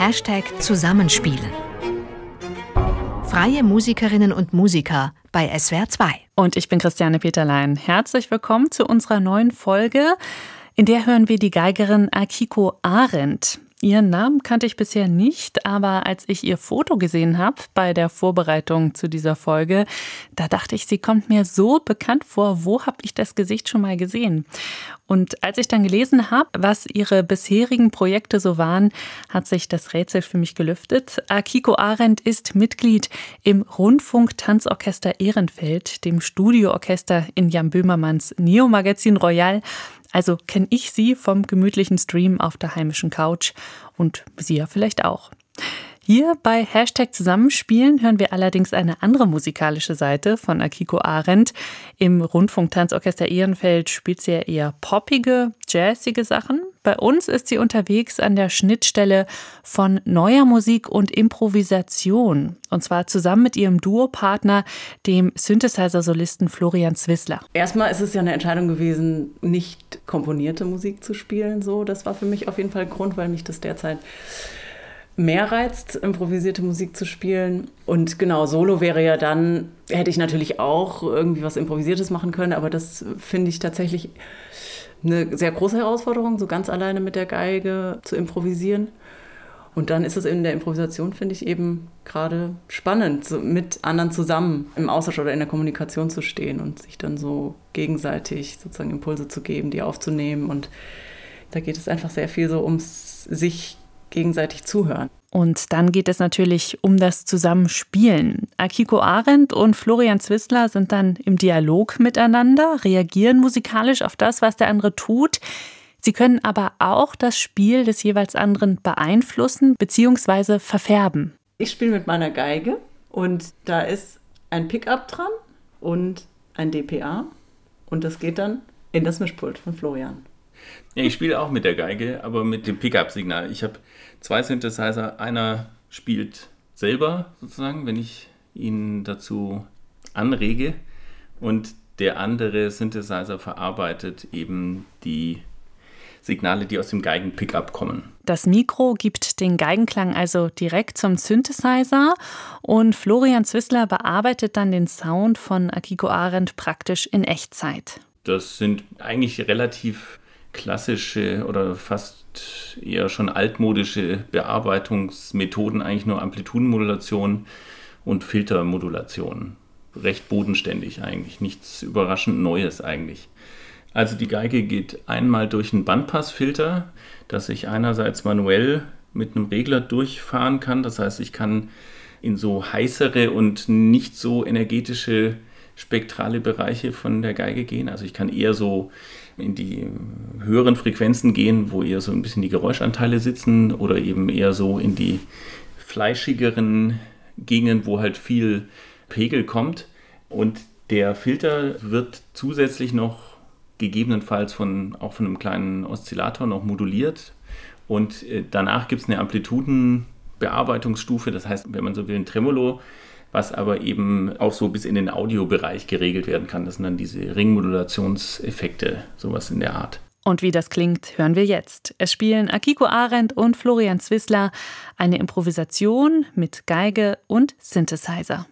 Hashtag Zusammenspielen. Freie Musikerinnen und Musiker bei SWR 2. Und ich bin Christiane Peterlein. Herzlich willkommen zu unserer neuen Folge. In der hören wir die Geigerin Akiko Arendt. Ihren Namen kannte ich bisher nicht, aber als ich ihr Foto gesehen habe bei der Vorbereitung zu dieser Folge, da dachte ich, sie kommt mir so bekannt vor. Wo habe ich das Gesicht schon mal gesehen? Und als ich dann gelesen habe, was ihre bisherigen Projekte so waren, hat sich das Rätsel für mich gelüftet. Akiko Arendt ist Mitglied im Rundfunk-Tanzorchester Ehrenfeld, dem Studioorchester in Jan Böhmermanns Neo-Magazin Royal also kenne ich sie vom gemütlichen Stream auf der heimischen Couch und sie ja vielleicht auch. Hier bei Hashtag Zusammenspielen hören wir allerdings eine andere musikalische Seite von Akiko Arendt. Im Rundfunktanzorchester Ehrenfeld spielt sie ja eher poppige, jazzige Sachen. Bei uns ist sie unterwegs an der Schnittstelle von neuer Musik und Improvisation. Und zwar zusammen mit ihrem Duopartner, dem Synthesizer-Solisten Florian Zwissler. Erstmal ist es ja eine Entscheidung gewesen, nicht komponierte Musik zu spielen. So, das war für mich auf jeden Fall Grund, weil mich das derzeit mehr reizt, improvisierte Musik zu spielen. Und genau, Solo wäre ja dann, hätte ich natürlich auch irgendwie was Improvisiertes machen können, aber das finde ich tatsächlich eine sehr große Herausforderung, so ganz alleine mit der Geige zu improvisieren. Und dann ist es in der Improvisation, finde ich, eben gerade spannend, so mit anderen zusammen im Austausch oder in der Kommunikation zu stehen und sich dann so gegenseitig sozusagen Impulse zu geben, die aufzunehmen. Und da geht es einfach sehr viel so ums sich gegenseitig zuhören. Und dann geht es natürlich um das Zusammenspielen. Akiko Arendt und Florian Zwissler sind dann im Dialog miteinander, reagieren musikalisch auf das, was der andere tut. Sie können aber auch das Spiel des jeweils anderen beeinflussen bzw. verfärben. Ich spiele mit meiner Geige und da ist ein Pickup dran und ein DPA und das geht dann in das Mischpult von Florian. Ja, ich spiele auch mit der Geige, aber mit dem Pickup-Signal. Ich habe zwei Synthesizer. Einer spielt selber sozusagen, wenn ich ihn dazu anrege. Und der andere Synthesizer verarbeitet eben die Signale, die aus dem Geigen-Pickup kommen. Das Mikro gibt den Geigenklang also direkt zum Synthesizer und Florian Zwissler bearbeitet dann den Sound von Akiko Arendt praktisch in Echtzeit. Das sind eigentlich relativ klassische oder fast eher schon altmodische Bearbeitungsmethoden, eigentlich nur Amplitudenmodulation und Filtermodulation. Recht bodenständig eigentlich, nichts überraschend Neues eigentlich. Also die Geige geht einmal durch einen Bandpassfilter, dass ich einerseits manuell mit einem Regler durchfahren kann. Das heißt, ich kann in so heißere und nicht so energetische spektrale Bereiche von der Geige gehen. Also ich kann eher so in die höheren Frequenzen gehen, wo eher so ein bisschen die Geräuschanteile sitzen oder eben eher so in die fleischigeren Gegenden, wo halt viel Pegel kommt. Und der Filter wird zusätzlich noch gegebenenfalls von, auch von einem kleinen Oszillator noch moduliert. Und äh, danach gibt es eine Amplitudenbearbeitungsstufe, das heißt, wenn man so will, ein Tremolo, was aber eben auch so bis in den Audiobereich geregelt werden kann. Das sind dann diese Ringmodulationseffekte, sowas in der Art. Und wie das klingt, hören wir jetzt. Es spielen Akiko Arendt und Florian Zwissler eine Improvisation mit Geige und Synthesizer.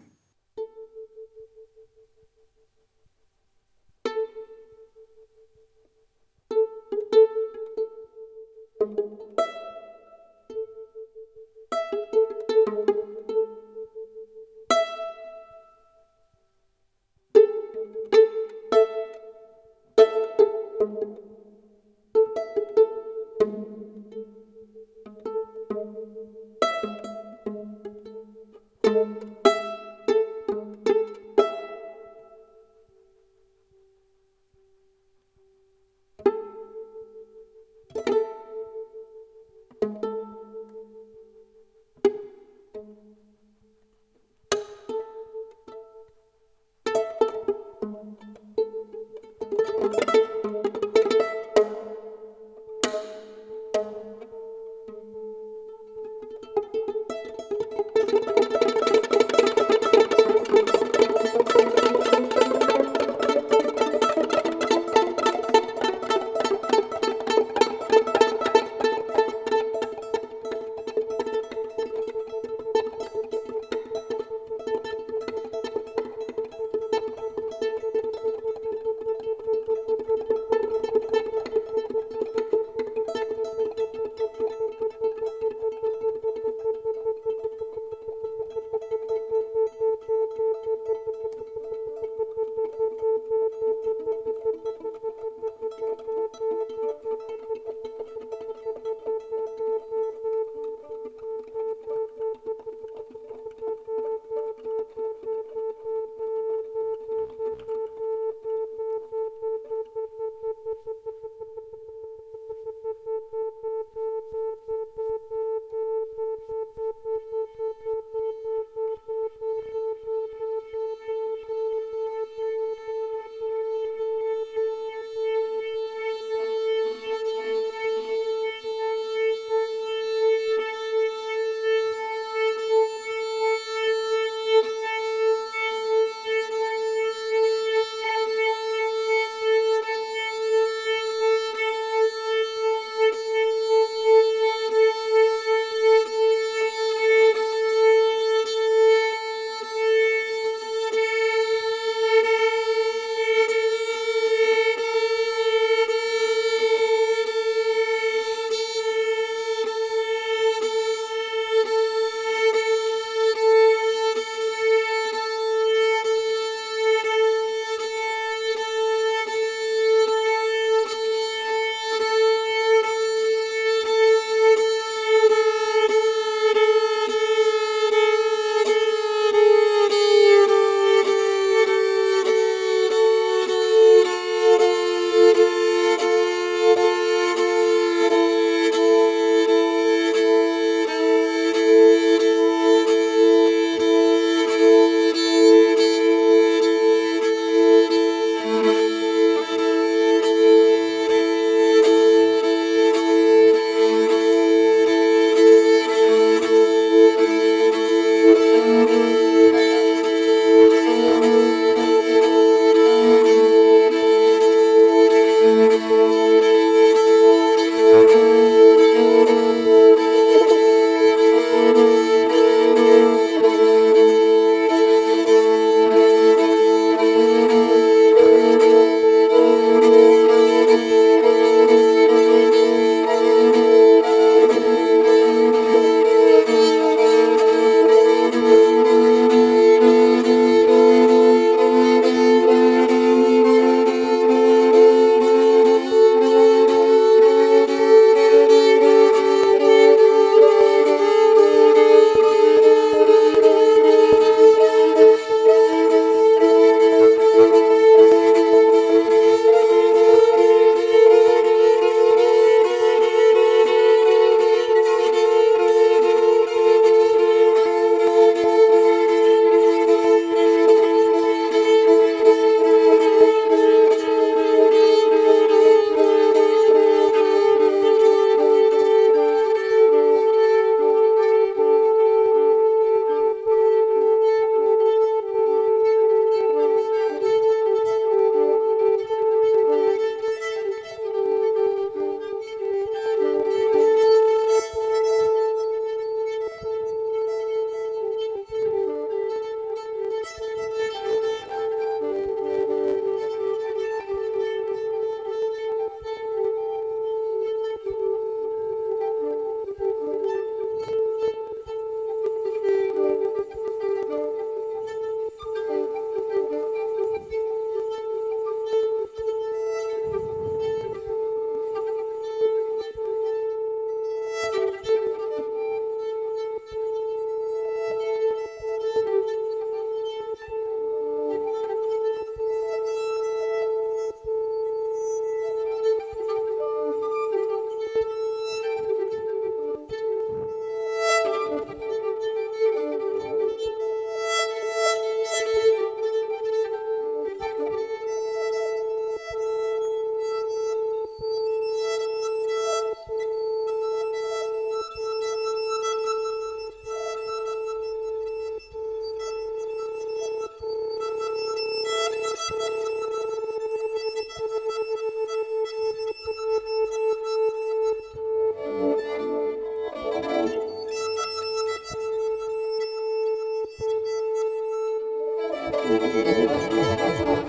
すみません。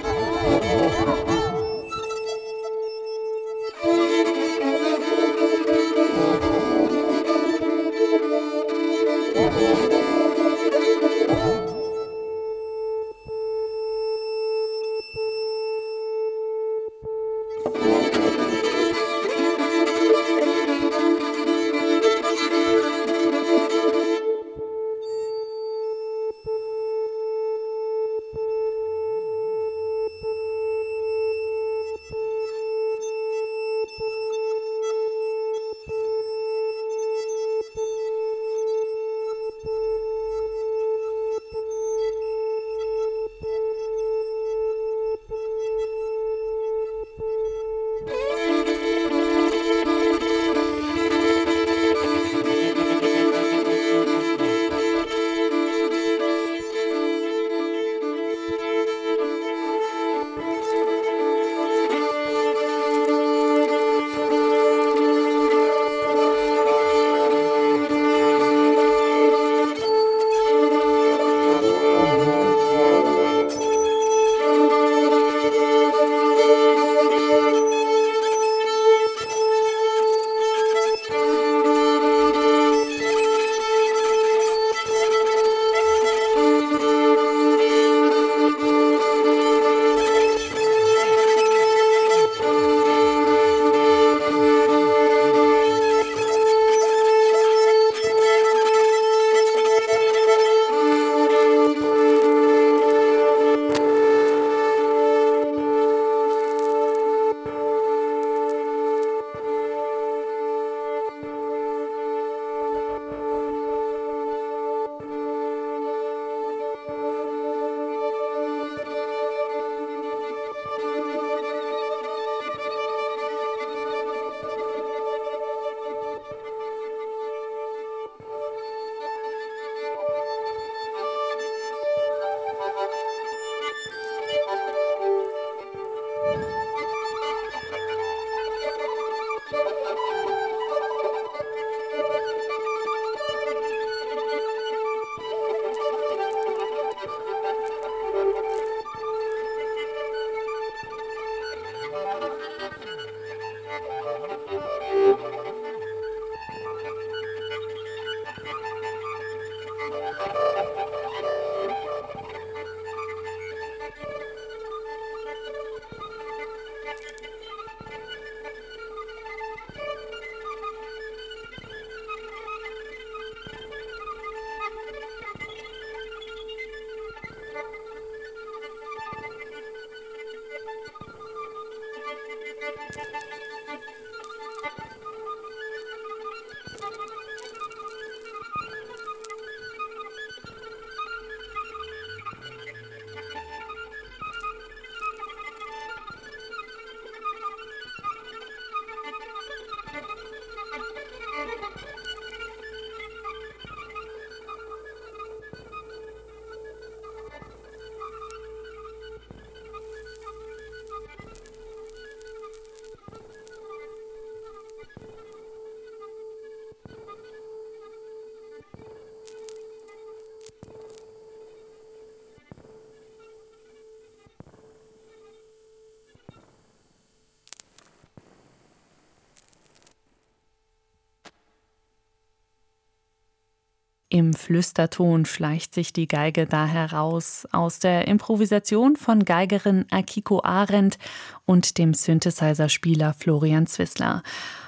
Im Flüsterton schleicht sich die Geige da heraus aus der Improvisation von Geigerin Akiko Arendt und dem Synthesizer-Spieler Florian Zwissler,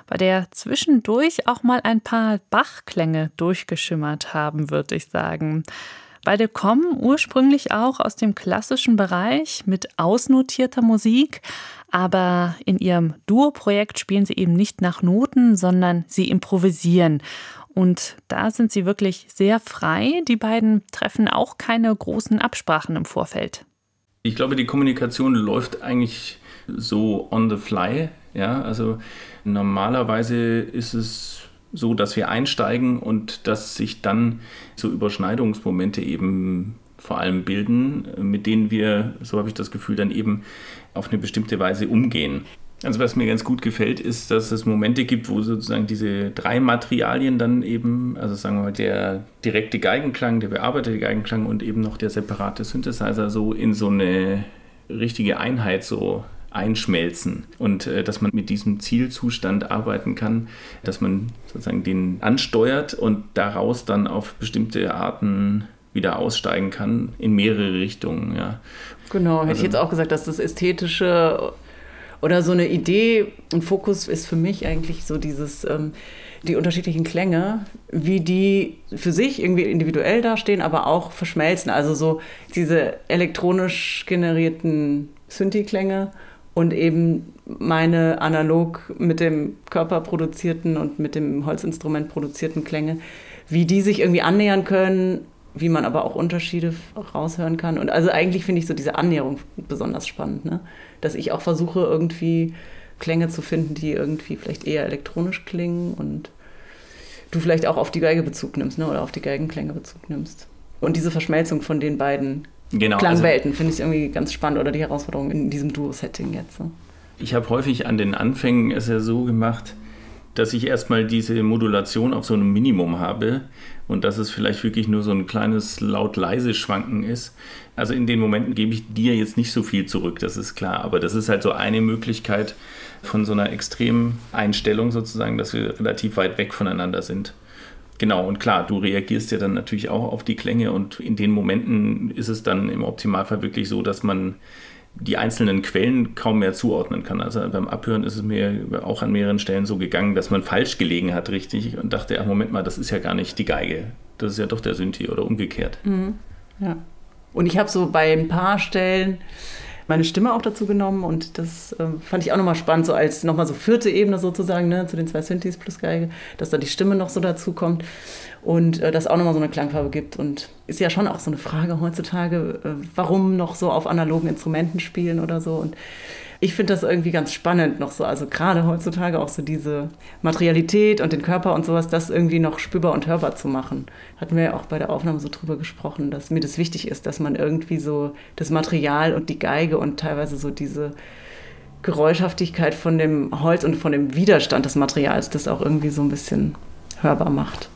bei der zwischendurch auch mal ein paar Bachklänge durchgeschimmert haben, würde ich sagen. Beide kommen ursprünglich auch aus dem klassischen Bereich mit ausnotierter Musik, aber in ihrem Duo-Projekt spielen sie eben nicht nach Noten, sondern sie improvisieren. Und da sind sie wirklich sehr frei. Die beiden treffen auch keine großen Absprachen im Vorfeld. Ich glaube, die Kommunikation läuft eigentlich so on the fly. Ja, also normalerweise ist es so, dass wir einsteigen und dass sich dann so Überschneidungsmomente eben vor allem bilden, mit denen wir, so habe ich das Gefühl, dann eben auf eine bestimmte Weise umgehen. Also was mir ganz gut gefällt, ist, dass es Momente gibt, wo sozusagen diese drei Materialien dann eben, also sagen wir mal der direkte Geigenklang, der bearbeitete Geigenklang und eben noch der separate Synthesizer so in so eine richtige Einheit so einschmelzen und äh, dass man mit diesem Zielzustand arbeiten kann, dass man sozusagen den ansteuert und daraus dann auf bestimmte Arten wieder aussteigen kann in mehrere Richtungen. Ja. Genau, hätte also, ich jetzt auch gesagt, dass das Ästhetische oder so eine Idee und Fokus ist für mich eigentlich so dieses, ähm, die unterschiedlichen Klänge, wie die für sich irgendwie individuell dastehen, aber auch verschmelzen. Also so diese elektronisch generierten Synthi-Klänge und eben meine analog mit dem Körper produzierten und mit dem Holzinstrument produzierten Klänge, wie die sich irgendwie annähern können, wie man aber auch Unterschiede raushören kann. Und also eigentlich finde ich so diese Annäherung besonders spannend, ne? Dass ich auch versuche, irgendwie Klänge zu finden, die irgendwie vielleicht eher elektronisch klingen und du vielleicht auch auf die Geige Bezug nimmst ne? oder auf die Geigenklänge Bezug nimmst. Und diese Verschmelzung von den beiden genau, Klangwelten also, finde ich irgendwie ganz spannend oder die Herausforderung in diesem Duo-Setting jetzt. Ne? Ich habe häufig an den Anfängen es ja so gemacht, dass ich erstmal diese Modulation auf so einem Minimum habe und dass es vielleicht wirklich nur so ein kleines laut-leise Schwanken ist. Also in den Momenten gebe ich dir jetzt nicht so viel zurück, das ist klar, aber das ist halt so eine Möglichkeit von so einer Extremeinstellung sozusagen, dass wir relativ weit weg voneinander sind. Genau, und klar, du reagierst ja dann natürlich auch auf die Klänge und in den Momenten ist es dann im Optimalfall wirklich so, dass man die einzelnen Quellen kaum mehr zuordnen kann. Also beim Abhören ist es mir auch an mehreren Stellen so gegangen, dass man falsch gelegen hat, richtig, und dachte, ach, Moment mal, das ist ja gar nicht die Geige. Das ist ja doch der Synthi oder umgekehrt. Mhm. Ja. Und ich habe so bei ein paar Stellen meine Stimme auch dazu genommen und das äh, fand ich auch nochmal spannend, so als nochmal so vierte Ebene sozusagen, ne, zu den zwei Synthes plus Geige, dass da die Stimme noch so dazu kommt und äh, das auch nochmal so eine Klangfarbe gibt. Und ist ja schon auch so eine Frage heutzutage, äh, warum noch so auf analogen Instrumenten spielen oder so. Und ich finde das irgendwie ganz spannend noch so, also gerade heutzutage auch so diese Materialität und den Körper und sowas, das irgendwie noch spürbar und hörbar zu machen. Hatten wir ja auch bei der Aufnahme so drüber gesprochen, dass mir das wichtig ist, dass man irgendwie so das Material und die Geige und teilweise so diese Geräuschhaftigkeit von dem Holz und von dem Widerstand des Materials das auch irgendwie so ein bisschen hörbar macht.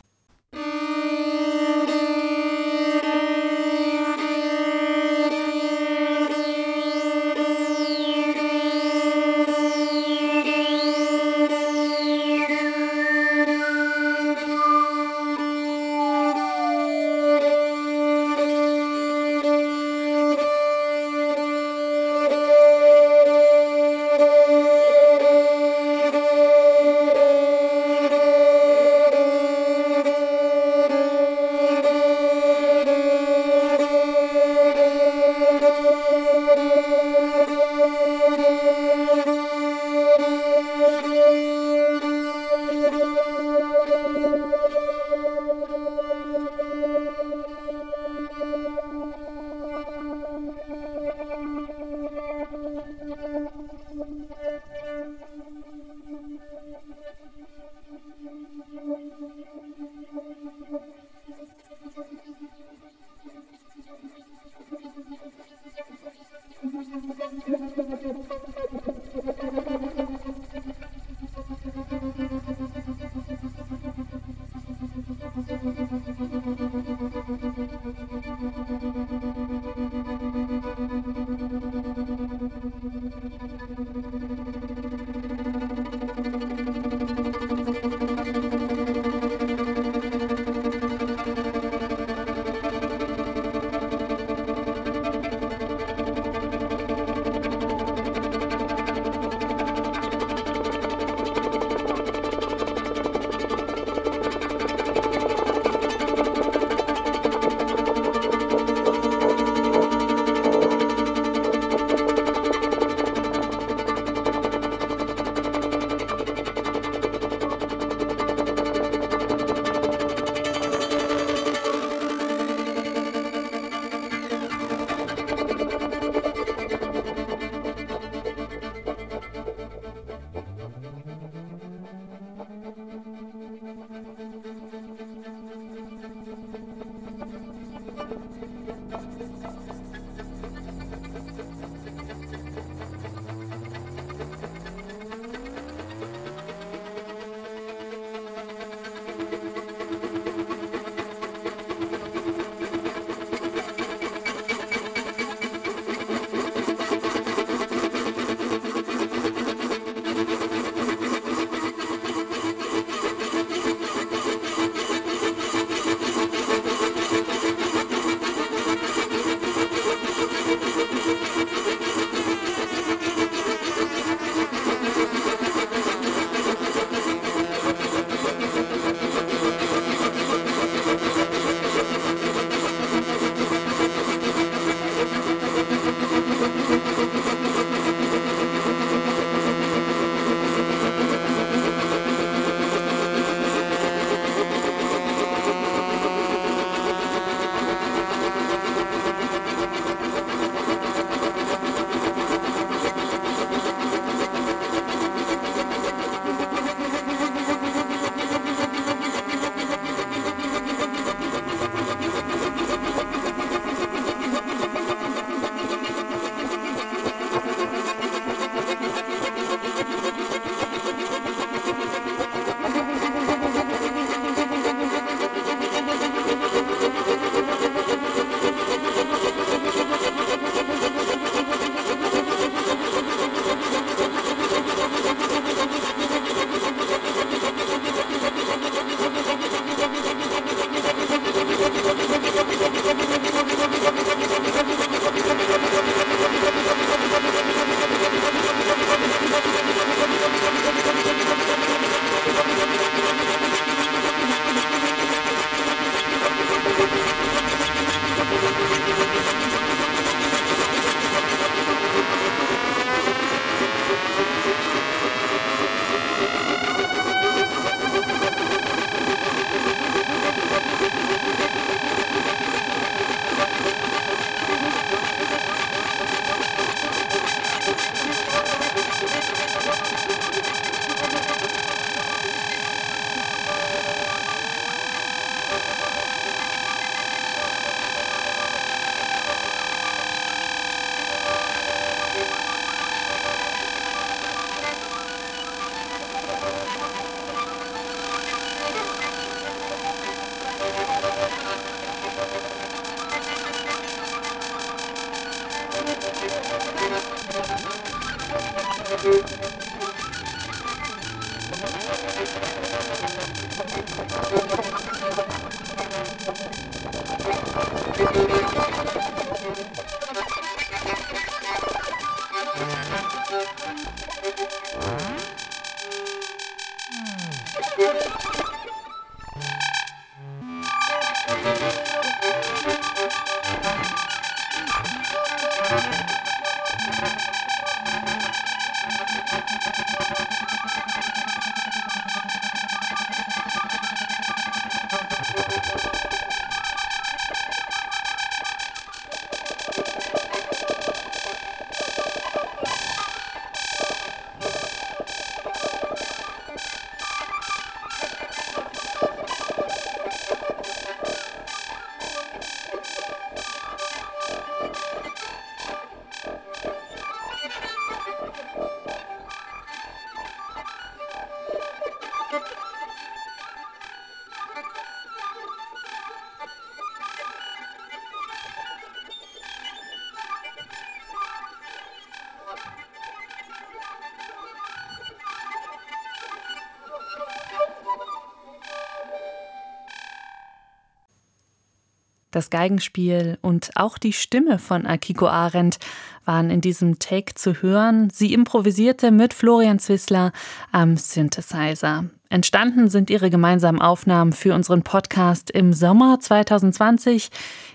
Das Geigenspiel und auch die Stimme von Akiko Arendt waren in diesem Take zu hören. Sie improvisierte mit Florian Zwissler am Synthesizer. Entstanden sind ihre gemeinsamen Aufnahmen für unseren Podcast im Sommer 2020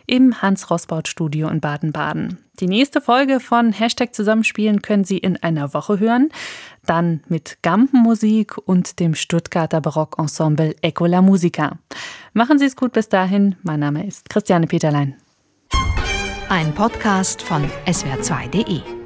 im Hans-Rossbaut-Studio in Baden-Baden. Die nächste Folge von Hashtag Zusammenspielen können Sie in einer Woche hören. Dann mit Gampenmusik und dem Stuttgarter Barockensemble Eco la Musica. Machen Sie es gut bis dahin. Mein Name ist Christiane Peterlein. Ein Podcast von swr2.de